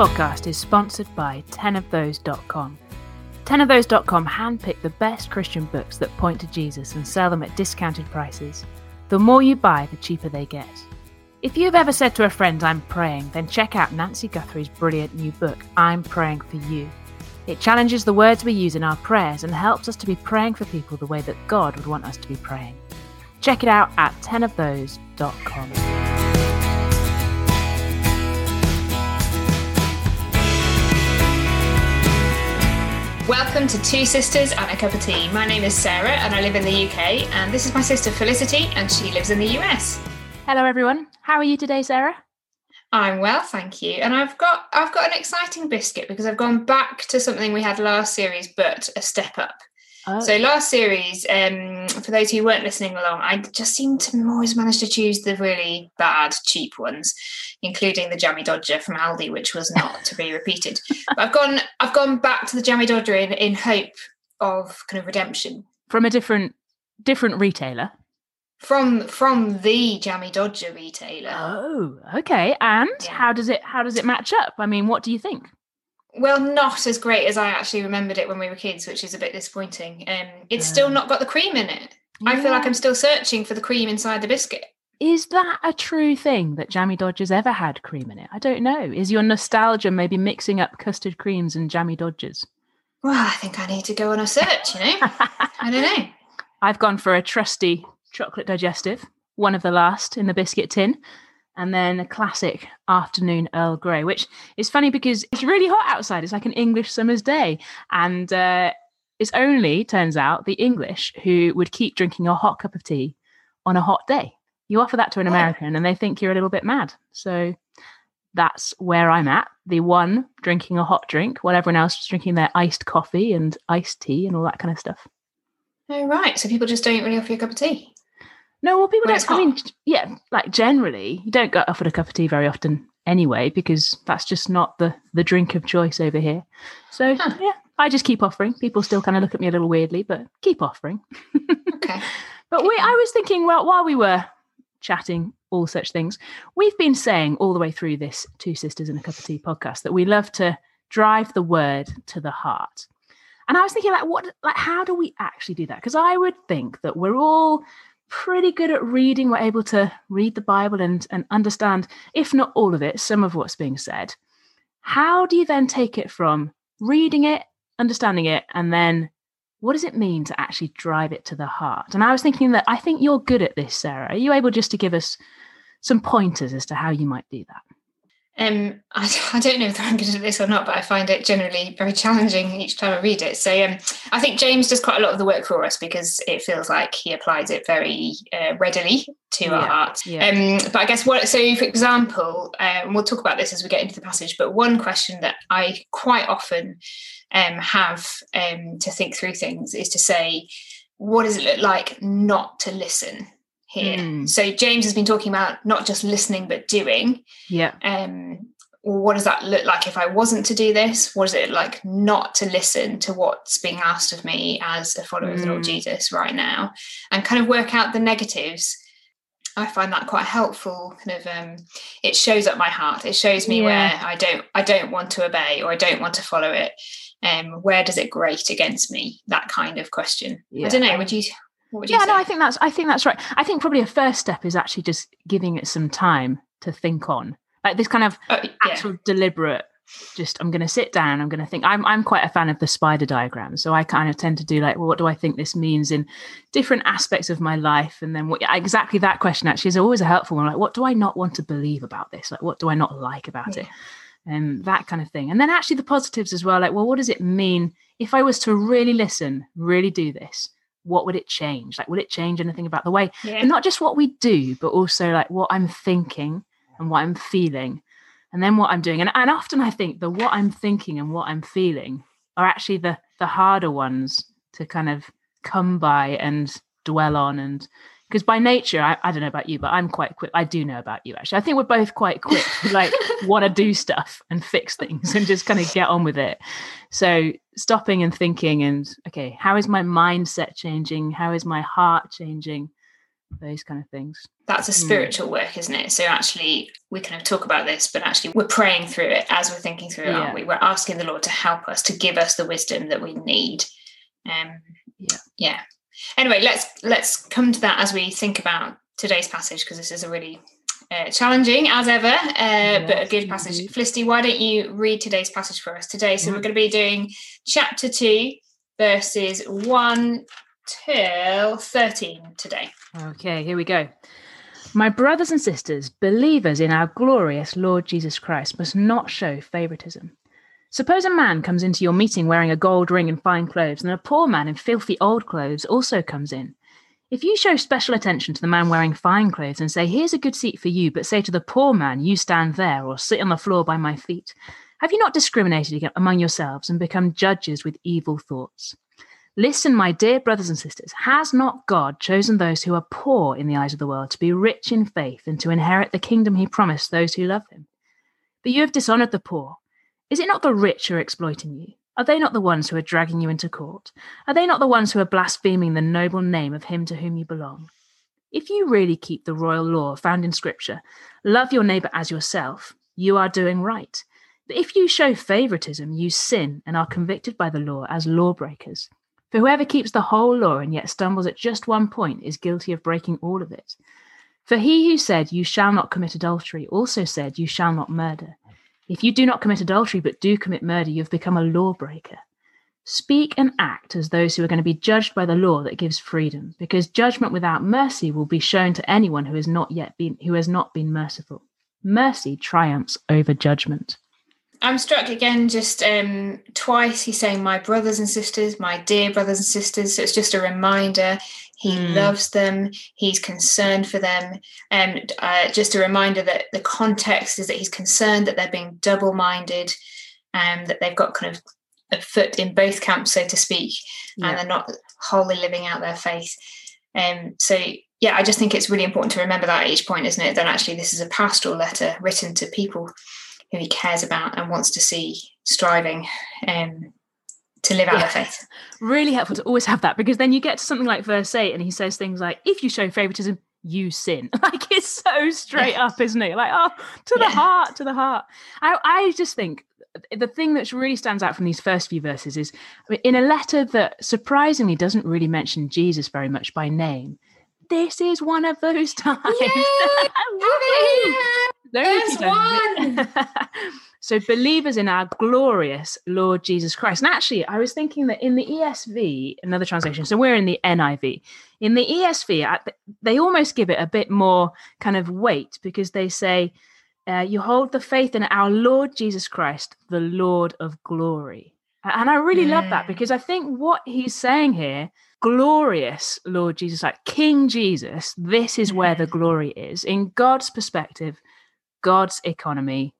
podcast is sponsored by 10ofthose.com. 10ofthose.com handpick the best Christian books that point to Jesus and sell them at discounted prices. The more you buy, the cheaper they get. If you've ever said to a friend, I'm praying, then check out Nancy Guthrie's brilliant new book, I'm Praying for You. It challenges the words we use in our prayers and helps us to be praying for people the way that God would want us to be praying. Check it out at 10ofthose.com. Welcome to Two Sisters and a Cup of Tea. My name is Sarah and I live in the UK, and this is my sister Felicity, and she lives in the US. Hello, everyone. How are you today, Sarah? I'm well, thank you. And I've got I've got an exciting biscuit because I've gone back to something we had last series, but a step up. Oh. So last series, um, for those who weren't listening along, I just seem to always manage to choose the really bad, cheap ones, including the jammy dodger from Aldi, which was not to be repeated. But I've gone, I've gone back to the jammy dodger in, in hope of kind of redemption from a different, different retailer. From from the jammy dodger retailer. Oh, okay. And yeah. how does it how does it match up? I mean, what do you think? Well, not as great as I actually remembered it when we were kids, which is a bit disappointing. Um, it's yeah. still not got the cream in it. Yeah. I feel like I'm still searching for the cream inside the biscuit. Is that a true thing that Jammy Dodgers ever had cream in it? I don't know. Is your nostalgia maybe mixing up custard creams and Jammy Dodgers? Well, I think I need to go on a search, you know? I don't know. I've gone for a trusty chocolate digestive, one of the last in the biscuit tin and then a classic afternoon Earl Grey, which is funny because it's really hot outside. It's like an English summer's day. And uh, it's only, turns out, the English who would keep drinking a hot cup of tea on a hot day. You offer that to an American and they think you're a little bit mad. So that's where I'm at. The one drinking a hot drink while everyone else is drinking their iced coffee and iced tea and all that kind of stuff. Oh, right. So people just don't really offer you a cup of tea? No, well, people don't. I mean, yeah, like generally, you don't get offered a cup of tea very often anyway, because that's just not the the drink of choice over here. So huh. yeah, I just keep offering. People still kind of look at me a little weirdly, but keep offering. okay. but we, I was thinking, well, while we were chatting all such things, we've been saying all the way through this Two Sisters and a Cup of Tea podcast that we love to drive the word to the heart. And I was thinking, like, what, like, how do we actually do that? Because I would think that we're all pretty good at reading. We're able to read the Bible and, and understand, if not all of it, some of what's being said. How do you then take it from reading it, understanding it, and then what does it mean to actually drive it to the heart? And I was thinking that I think you're good at this, Sarah. Are you able just to give us some pointers as to how you might do that? Um, I, I, don't know if I'm good at this or not, but I find it generally very challenging each time I read it. So um, I think James does quite a lot of the work for us because it feels like he applies it very uh, readily to yeah, our art. Yeah. Um, but I guess what, so for example, um, we'll talk about this as we get into the passage, but one question that I quite often um, have um, to think through things is to say, what does it look like not to listen? Here. Mm. So James has been talking about not just listening but doing. Yeah. Um what does that look like if I wasn't to do this? What is it like not to listen to what's being asked of me as a follower mm. of the Lord hmm. Jesus right now and kind of work out the negatives? I find that quite helpful. Kind of, um, it shows up my heart. It shows me yeah. where I don't, I don't want to obey or I don't want to follow it. Um, where does it grate against me? That kind of question. Yeah. I don't know. Would you, yeah, no, I think that's I think that's right. I think probably a first step is actually just giving it some time to think on, like this kind of uh, yeah. actual deliberate. Just I'm going to sit down. I'm going to think. I'm I'm quite a fan of the spider diagram, so I kind of tend to do like, well, what do I think this means in different aspects of my life, and then what exactly that question actually is always a helpful one. Like, what do I not want to believe about this? Like, what do I not like about yeah. it? and um, that kind of thing. And then actually the positives as well. Like, well, what does it mean if I was to really listen, really do this? What would it change? Like, would it change anything about the way, yeah. and not just what we do, but also like what I'm thinking and what I'm feeling, and then what I'm doing. And, and often I think the what I'm thinking and what I'm feeling are actually the the harder ones to kind of come by and dwell on and because by nature I, I, don't know about you but i'm quite quick i do know about you actually i think we're both quite quick to like want to do stuff and fix things and just kind of get on with it so stopping and thinking and okay how is my mindset changing how is my heart changing those kind of things. That's a hmm. spiritual mm. work, isn't it? So actually, we kind of talk about this, but actually, we're praying through it as we're thinking through it, yeah. aren't we? We're asking the Lord to help us, to give us the wisdom that we need. Um, yeah, yeah. Anyway, let's let's come to that as we think about today's passage because this is a really uh, challenging as ever, uh, yes, but a good passage. Indeed. Felicity, why don't you read today's passage for us today? So mm. we're going to be doing chapter two, verses one till thirteen today. Okay, here we go. My brothers and sisters, believers in our glorious Lord Jesus Christ, must not show favoritism. Suppose a man comes into your meeting wearing a gold ring and fine clothes, and a poor man in filthy old clothes also comes in. If you show special attention to the man wearing fine clothes and say, Here's a good seat for you, but say to the poor man, You stand there, or sit on the floor by my feet, have you not discriminated among yourselves and become judges with evil thoughts? Listen, my dear brothers and sisters, has not God chosen those who are poor in the eyes of the world to be rich in faith and to inherit the kingdom he promised those who love him? But you have dishonored the poor. Is it not the rich who are exploiting you? Are they not the ones who are dragging you into court? Are they not the ones who are blaspheming the noble name of him to whom you belong? If you really keep the royal law found in Scripture, love your neighbor as yourself, you are doing right. But if you show favoritism, you sin and are convicted by the law as lawbreakers. For whoever keeps the whole law and yet stumbles at just one point is guilty of breaking all of it. For he who said, You shall not commit adultery, also said, You shall not murder. If you do not commit adultery but do commit murder, you have become a lawbreaker. Speak and act as those who are going to be judged by the law that gives freedom, because judgment without mercy will be shown to anyone who has not yet been who has not been merciful. Mercy triumphs over judgment. I'm struck again just um, twice. He's saying, My brothers and sisters, my dear brothers and sisters. So it's just a reminder he mm. loves them. He's concerned for them. And uh, just a reminder that the context is that he's concerned that they're being double minded and that they've got kind of a foot in both camps, so to speak, yeah. and they're not wholly living out their faith. Um, so, yeah, I just think it's really important to remember that at each point, isn't it? That actually this is a pastoral letter written to people who he cares about and wants to see striving um, to live out yeah. faith. Really helpful to always have that because then you get to something like verse 8 and he says things like, if you show favoritism, you sin. Like it's so straight yeah. up, isn't it? Like, oh, to the yeah. heart, to the heart. I, I just think the thing that really stands out from these first few verses is in a letter that surprisingly doesn't really mention Jesus very much by name. This is one of those times. Yeah, There's one. So, believers in our glorious Lord Jesus Christ. And actually, I was thinking that in the ESV, another translation, so we're in the NIV, in the ESV, they almost give it a bit more kind of weight because they say, uh, You hold the faith in our Lord Jesus Christ, the Lord of glory. And I really yeah. love that because I think what he's saying here, glorious Lord Jesus, like King Jesus, this is where the glory is. In God's perspective, God's economy,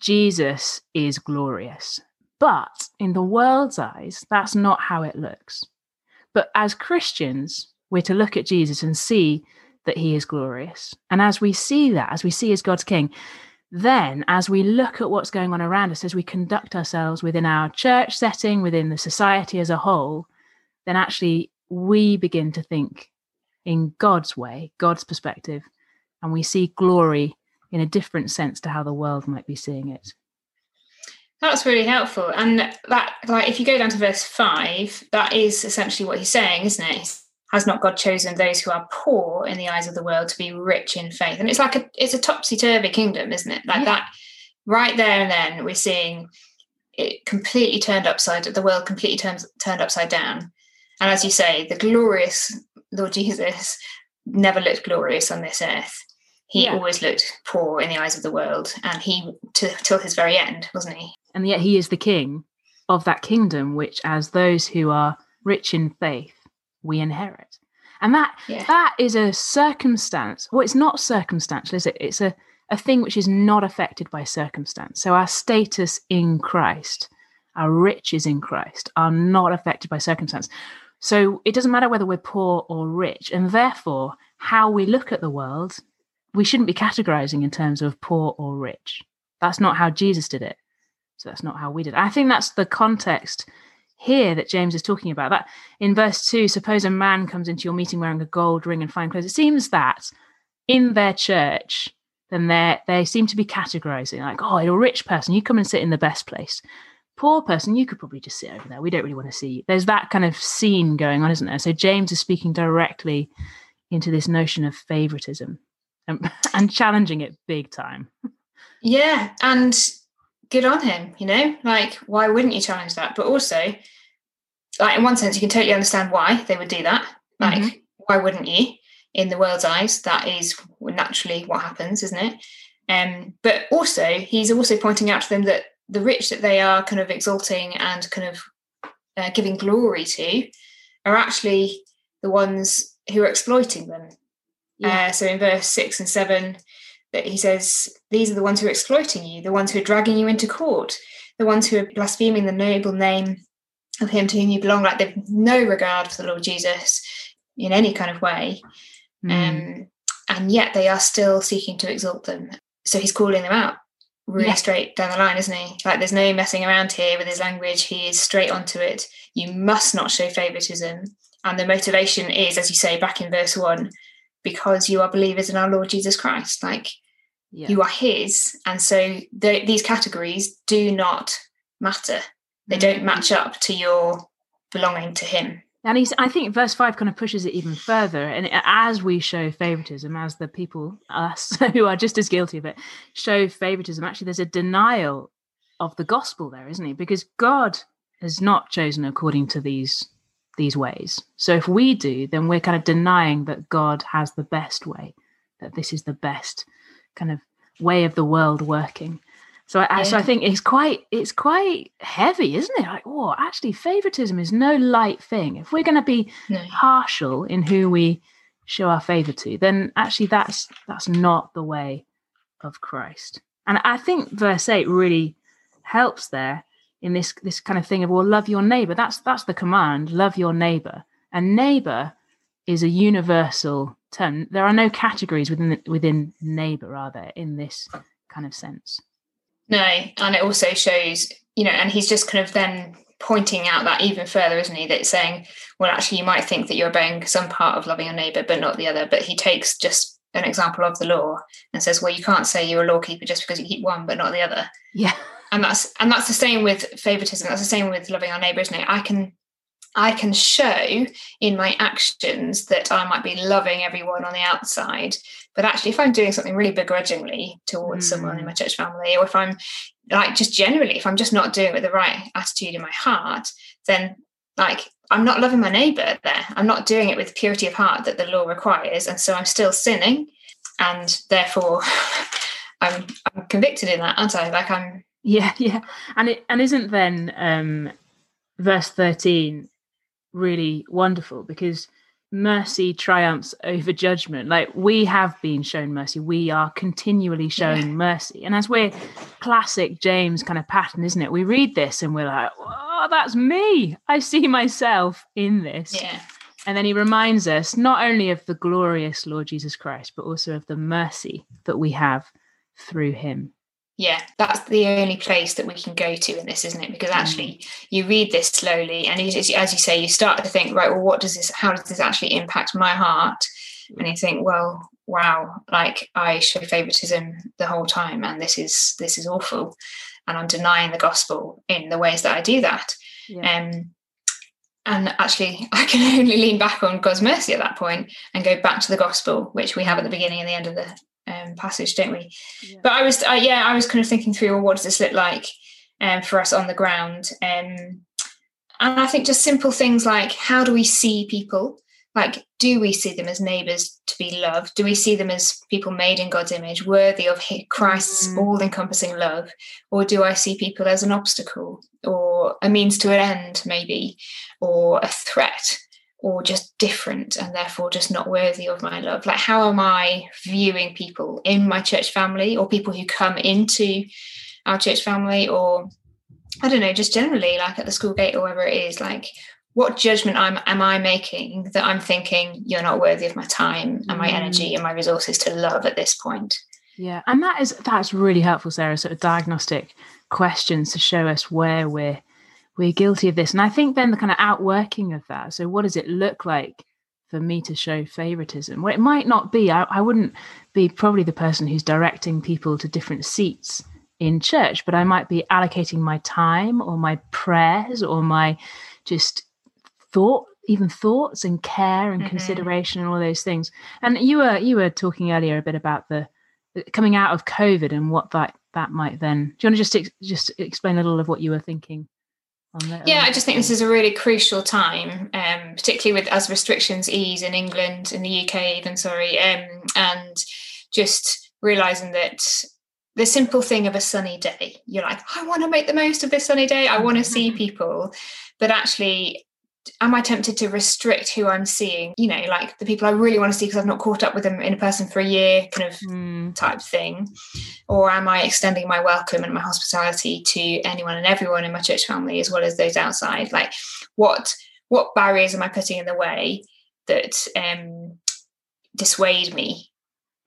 Jesus is glorious. But in the world's eyes, that's not how it looks. But as Christians, we're to look at Jesus and see that he is glorious. And as we see that, as we see as God's King, then as we look at what's going on around us, as we conduct ourselves within our church setting, within the society as a whole, then actually we begin to think in God's way, God's perspective, and we see glory in a different sense to how the world might be seeing it. That's really helpful. And that, like, if you go down to verse five, that is essentially what he's saying, isn't it? Has not God chosen those who are poor in the eyes of the world to be rich in faith? And it's like a, it's a topsy turvy kingdom, isn't it? Like yeah. that, right there and then, we're seeing it completely turned upside. The world completely turned turned upside down. And as you say, the glorious Lord Jesus never looked glorious on this earth he yeah. always looked poor in the eyes of the world and he to, till his very end wasn't he? And yet he is the king of that kingdom which as those who are rich in faith we inherit. And that yeah. that is a circumstance. Well it's not circumstantial is it? It's a a thing which is not affected by circumstance. So our status in christ our riches in christ are not affected by circumstance. So it doesn't matter whether we're poor or rich and therefore how we look at the world we shouldn't be categorizing in terms of poor or rich. That's not how Jesus did it. So that's not how we did. It. I think that's the context here that James is talking about. That in verse two, suppose a man comes into your meeting wearing a gold ring and fine clothes. It seems that in their church, then they they seem to be categorizing like, oh, a rich person, you come and sit in the best place. Poor person, you could probably just sit over there. We don't really want to see you. There's that kind of scene going on, isn't there? So James is speaking directly into this notion of favoritism and, and challenging it big time. Yeah, and good on him, you know? Like, why wouldn't you challenge that? But also, like, in one sense, you can totally understand why they would do that. Like, mm-hmm. why wouldn't you? In the world's eyes, that is naturally what happens, isn't it? Um, but also, he's also pointing out to them that the rich that they are kind of exalting and kind of uh, giving glory to are actually the ones who are exploiting them. Yeah. Uh, so in verse six and seven, that he says, These are the ones who are exploiting you, the ones who are dragging you into court, the ones who are blaspheming the noble name of him to whom you belong, like they've no regard for the Lord Jesus in any kind of way. Mm. Um, and yet they are still seeking to exalt them. So he's calling them out really yeah. straight down the line, isn't he? Like there's no messing around here with his language. He is straight onto it. You must not show favoritism. And the motivation is, as you say, back in verse one, because you are believers in our Lord Jesus Christ. Like yeah. you are his and so the, these categories do not matter they mm-hmm. don't match up to your belonging to him and he's i think verse 5 kind of pushes it even further and as we show favoritism as the people us who are just as guilty of it show favoritism actually there's a denial of the gospel there isn't he because god has not chosen according to these these ways so if we do then we're kind of denying that god has the best way that this is the best kind of way of the world working. So I, yeah. so I think it's quite it's quite heavy, isn't it? Like, oh, actually, favoritism is no light thing. If we're going to be no. partial in who we show our favor to, then actually that's that's not the way of Christ. And I think verse eight really helps there in this this kind of thing of well, love your neighbor. That's that's the command, love your neighbor. And neighbor is a universal term. There are no categories within within neighbour, are there, in this kind of sense? No, and it also shows, you know, and he's just kind of then pointing out that even further, isn't he? That saying, well, actually, you might think that you're obeying some part of loving your neighbour, but not the other. But he takes just an example of the law and says, well, you can't say you're a lawkeeper just because you keep one but not the other. Yeah. And that's and that's the same with favoritism. That's the same with loving our neighbour, isn't it? I can I can show in my actions that I might be loving everyone on the outside. But actually, if I'm doing something really begrudgingly towards mm. someone in my mm. church family, or if I'm like just generally, if I'm just not doing it with the right attitude in my heart, then like I'm not loving my neighbor there. I'm not doing it with purity of heart that the law requires. And so I'm still sinning. And therefore, I'm, I'm convicted in that, aren't I? Like I'm. Yeah, yeah. And it and isn't then um verse 13 really wonderful because mercy triumphs over judgment. Like we have been shown mercy, we are continually showing yeah. mercy. And as we're classic James kind of pattern, isn't it? We read this and we're like, oh, that's me. I see myself in this. Yeah. And then he reminds us not only of the glorious Lord Jesus Christ, but also of the mercy that we have through him yeah that's the only place that we can go to in this isn't it because actually mm. you read this slowly and as you say you start to think right well what does this how does this actually impact my heart and you think well wow like i show favoritism the whole time and this is this is awful and i'm denying the gospel in the ways that i do that yeah. um and actually i can only lean back on god's mercy at that point and go back to the gospel which we have at the beginning and the end of the um, passage, don't we? Yeah. But I was, uh, yeah, I was kind of thinking through, well, what does this look like um, for us on the ground? Um, and I think just simple things like how do we see people? Like, do we see them as neighbours to be loved? Do we see them as people made in God's image, worthy of Christ's mm. all encompassing love? Or do I see people as an obstacle or a means to an end, maybe, or a threat? Or just different and therefore just not worthy of my love? Like how am i viewing people in my church family or people who come into our church family or i don't know just generally like at the school gate or wherever it is? Like what judgment I'm, am i making that i'm thinking you're not worthy of my time and my mm. energy and my resources to love at this point? Yeah and that is that's really helpful sarah sort of diagnostic questions to show us where we're we're guilty of this. And I think then the kind of outworking of that. So, what does it look like for me to show favoritism? Well, it might not be. I, I wouldn't be probably the person who's directing people to different seats in church, but I might be allocating my time or my prayers or my just thought even thoughts and care and mm-hmm. consideration and all those things and you were you were talking earlier a bit about the coming out of covid and what that that might then do you want to just ex- just explain a little of what you were thinking yeah, I just think this is a really crucial time, um, particularly with as restrictions ease in England, in the UK, even sorry, um, and just realizing that the simple thing of a sunny day, you're like, I want to make the most of this sunny day. I want to see mm-hmm. people, but actually, am I tempted to restrict who I'm seeing? You know, like the people I really want to see because I've not caught up with them in a person for a year, kind of mm. type thing, or am I extending my welcome and my hospitality to anyone and everyone in my church family as well as those outside? Like, what what barriers am I putting in the way that um, dissuade me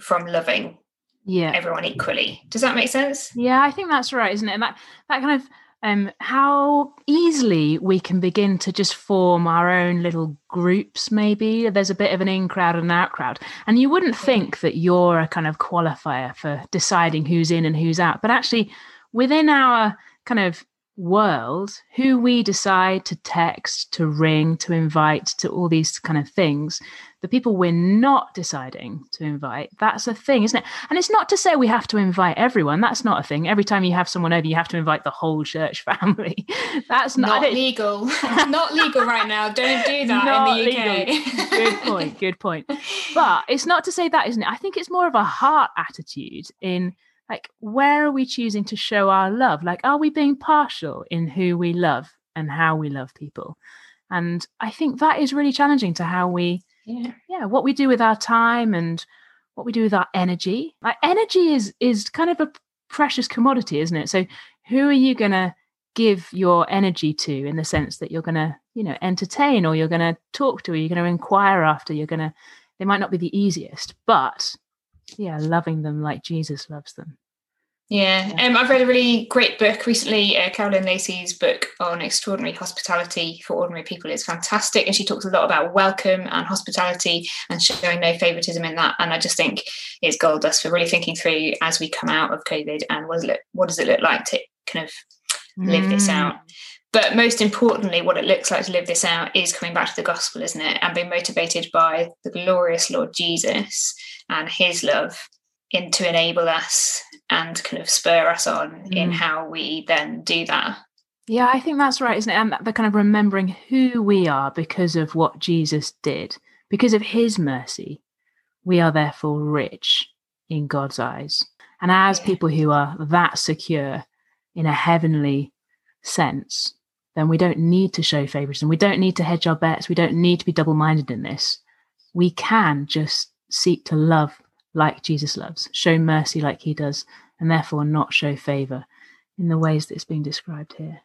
from loving yeah everyone equally? Does that make sense? Yeah, I think that's right, isn't it? And that that kind of um, how easily we can begin to just form our own little groups, maybe. There's a bit of an in crowd and an out crowd. And you wouldn't think that you're a kind of qualifier for deciding who's in and who's out. But actually, within our kind of world, who we decide to text, to ring, to invite, to all these kind of things, the people we're not deciding to invite, that's a thing, isn't it? And it's not to say we have to invite everyone. That's not a thing. Every time you have someone over, you have to invite the whole church family. That's not, not legal. not legal right now. Don't do that not in the UK. Good point. Good point. But it's not to say that, isn't it? I think it's more of a heart attitude in like where are we choosing to show our love? Like are we being partial in who we love and how we love people? And i think that is really challenging to how we yeah. yeah what we do with our time and what we do with our energy. Like energy is is kind of a precious commodity isn't it? So who are you going to give your energy to in the sense that you're going to you know entertain or you're going to talk to or you're going to inquire after? You're going to they might not be the easiest but yeah loving them like jesus loves them yeah, um, I've read a really great book recently. Uh, Caroline Lacey's book on extraordinary hospitality for ordinary people is fantastic, and she talks a lot about welcome and hospitality and showing no favoritism in that. And I just think it's gold dust for really thinking through as we come out of COVID and what does it, what does it look like to kind of live mm. this out. But most importantly, what it looks like to live this out is coming back to the gospel, isn't it? And being motivated by the glorious Lord Jesus and His love in to enable us and kind of spur us on mm. in how we then do that. Yeah, I think that's right, isn't it? And the kind of remembering who we are because of what Jesus did, because of his mercy, we are therefore rich in God's eyes. And as yeah. people who are that secure in a heavenly sense, then we don't need to show favoritism. We don't need to hedge our bets. We don't need to be double minded in this. We can just seek to love like Jesus loves, show mercy like he does, and therefore not show favor in the ways that it's being described here.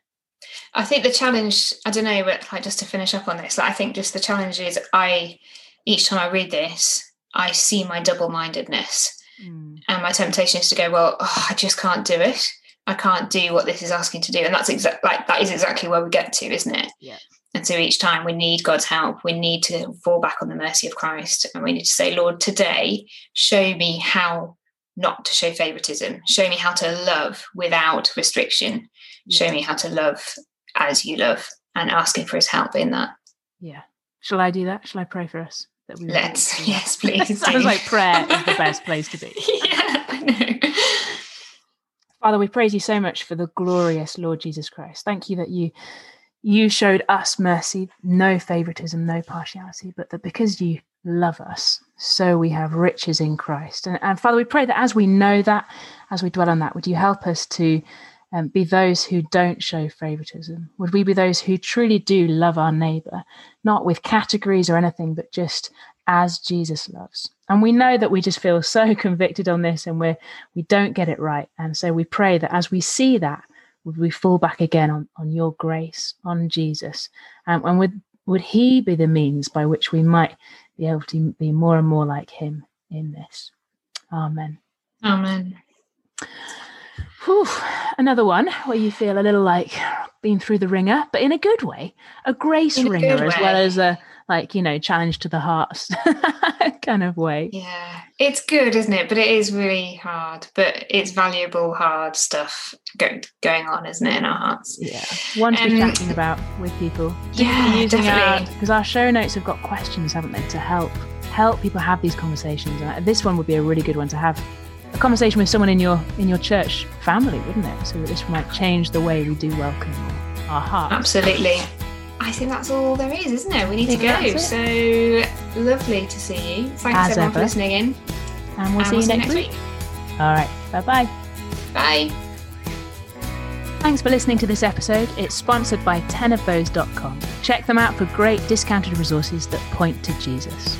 I think the challenge, I don't know, but like just to finish up on this, like I think just the challenge is I, each time I read this, I see my double mindedness. Mm. And my temptation is to go, well, oh, I just can't do it. I can't do what this is asking to do. And that's exactly like that is exactly where we get to, isn't it? Yeah. And so each time we need God's help, we need to fall back on the mercy of Christ and we need to say, Lord, today, show me how not to show favoritism. Show me how to love without restriction. Yeah. Show me how to love as you love and asking for his help in that. Yeah. Shall I do that? Shall I pray for us? That we Let's. Yes, please. Sounds like prayer is the best place to be. yeah, I know. Father, we praise you so much for the glorious Lord Jesus Christ. Thank you that you you showed us mercy, no favoritism, no partiality, but that because you love us, so we have riches in Christ. And, and Father, we pray that as we know that, as we dwell on that, would you help us to um, be those who don't show favoritism? Would we be those who truly do love our neighbor, not with categories or anything, but just as Jesus loves? And we know that we just feel so convicted on this and we're we don't get it right. And so we pray that as we see that, would we fall back again on, on your grace, on Jesus? Um, and would, would he be the means by which we might be able to be more and more like him in this? Amen. Amen. Whew, another one where you feel a little like being through the ringer, but in a good way, a grace in ringer a as well as a like you know challenge to the heart kind of way. Yeah, it's good, isn't it? But it is really hard. But it's valuable, hard stuff go, going on, isn't it, in our hearts? Yeah, one to um, be chatting about with people. Yeah, definitely. because our, our show notes have got questions, haven't they, to help help people have these conversations. And this one would be a really good one to have a conversation with someone in your in your church family, wouldn't it? So that this might change the way we do welcome our hearts. Absolutely. I think that's all there is, isn't it? We need to go. So lovely to see you. Thanks As everyone ever. for listening in. And we'll, and see, we'll you see, you next week. week. All right. Bye-bye. Bye. Thanks for listening to this episode. It's sponsored by tenofthose.com. Check them out for great discounted resources that point to Jesus.